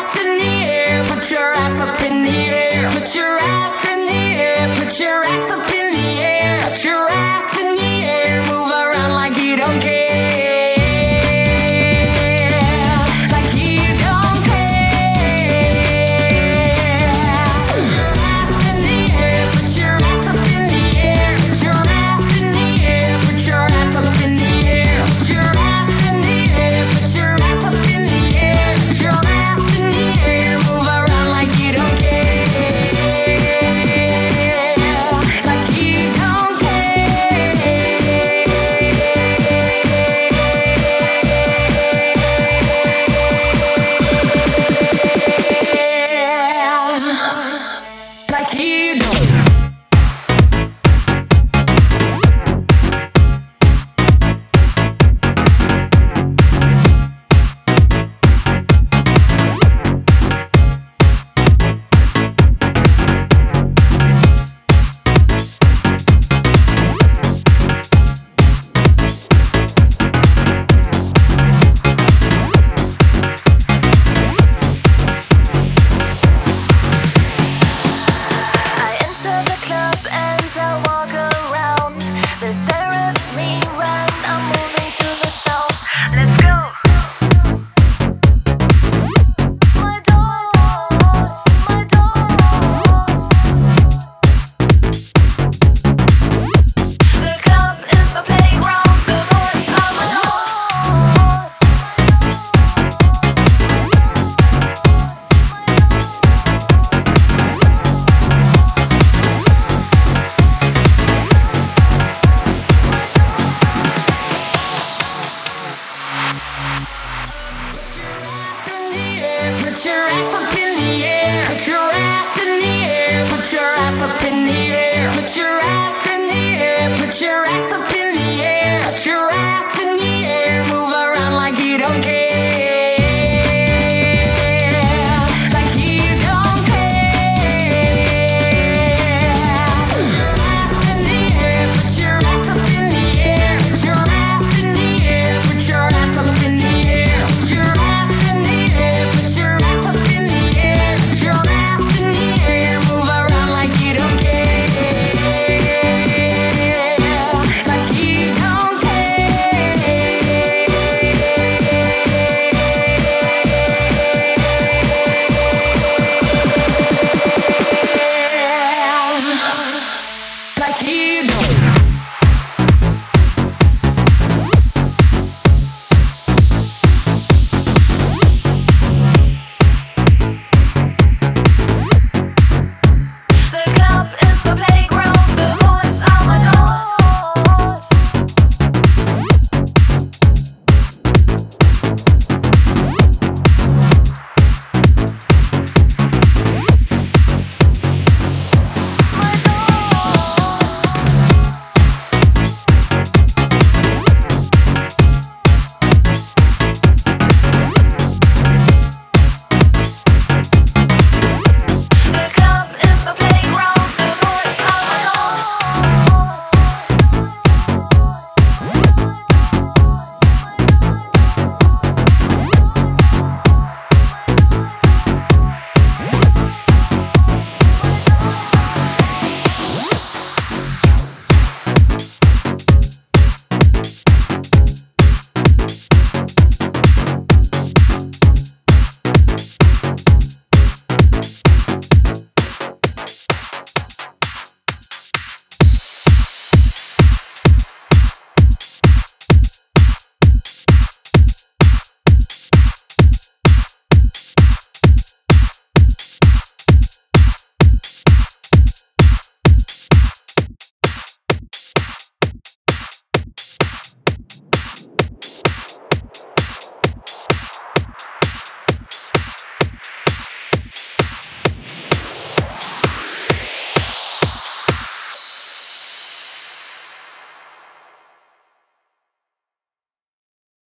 destiny. Put your ass up in the air. Put your ass in the air. Put your ass up in the air. Put your ass in sobre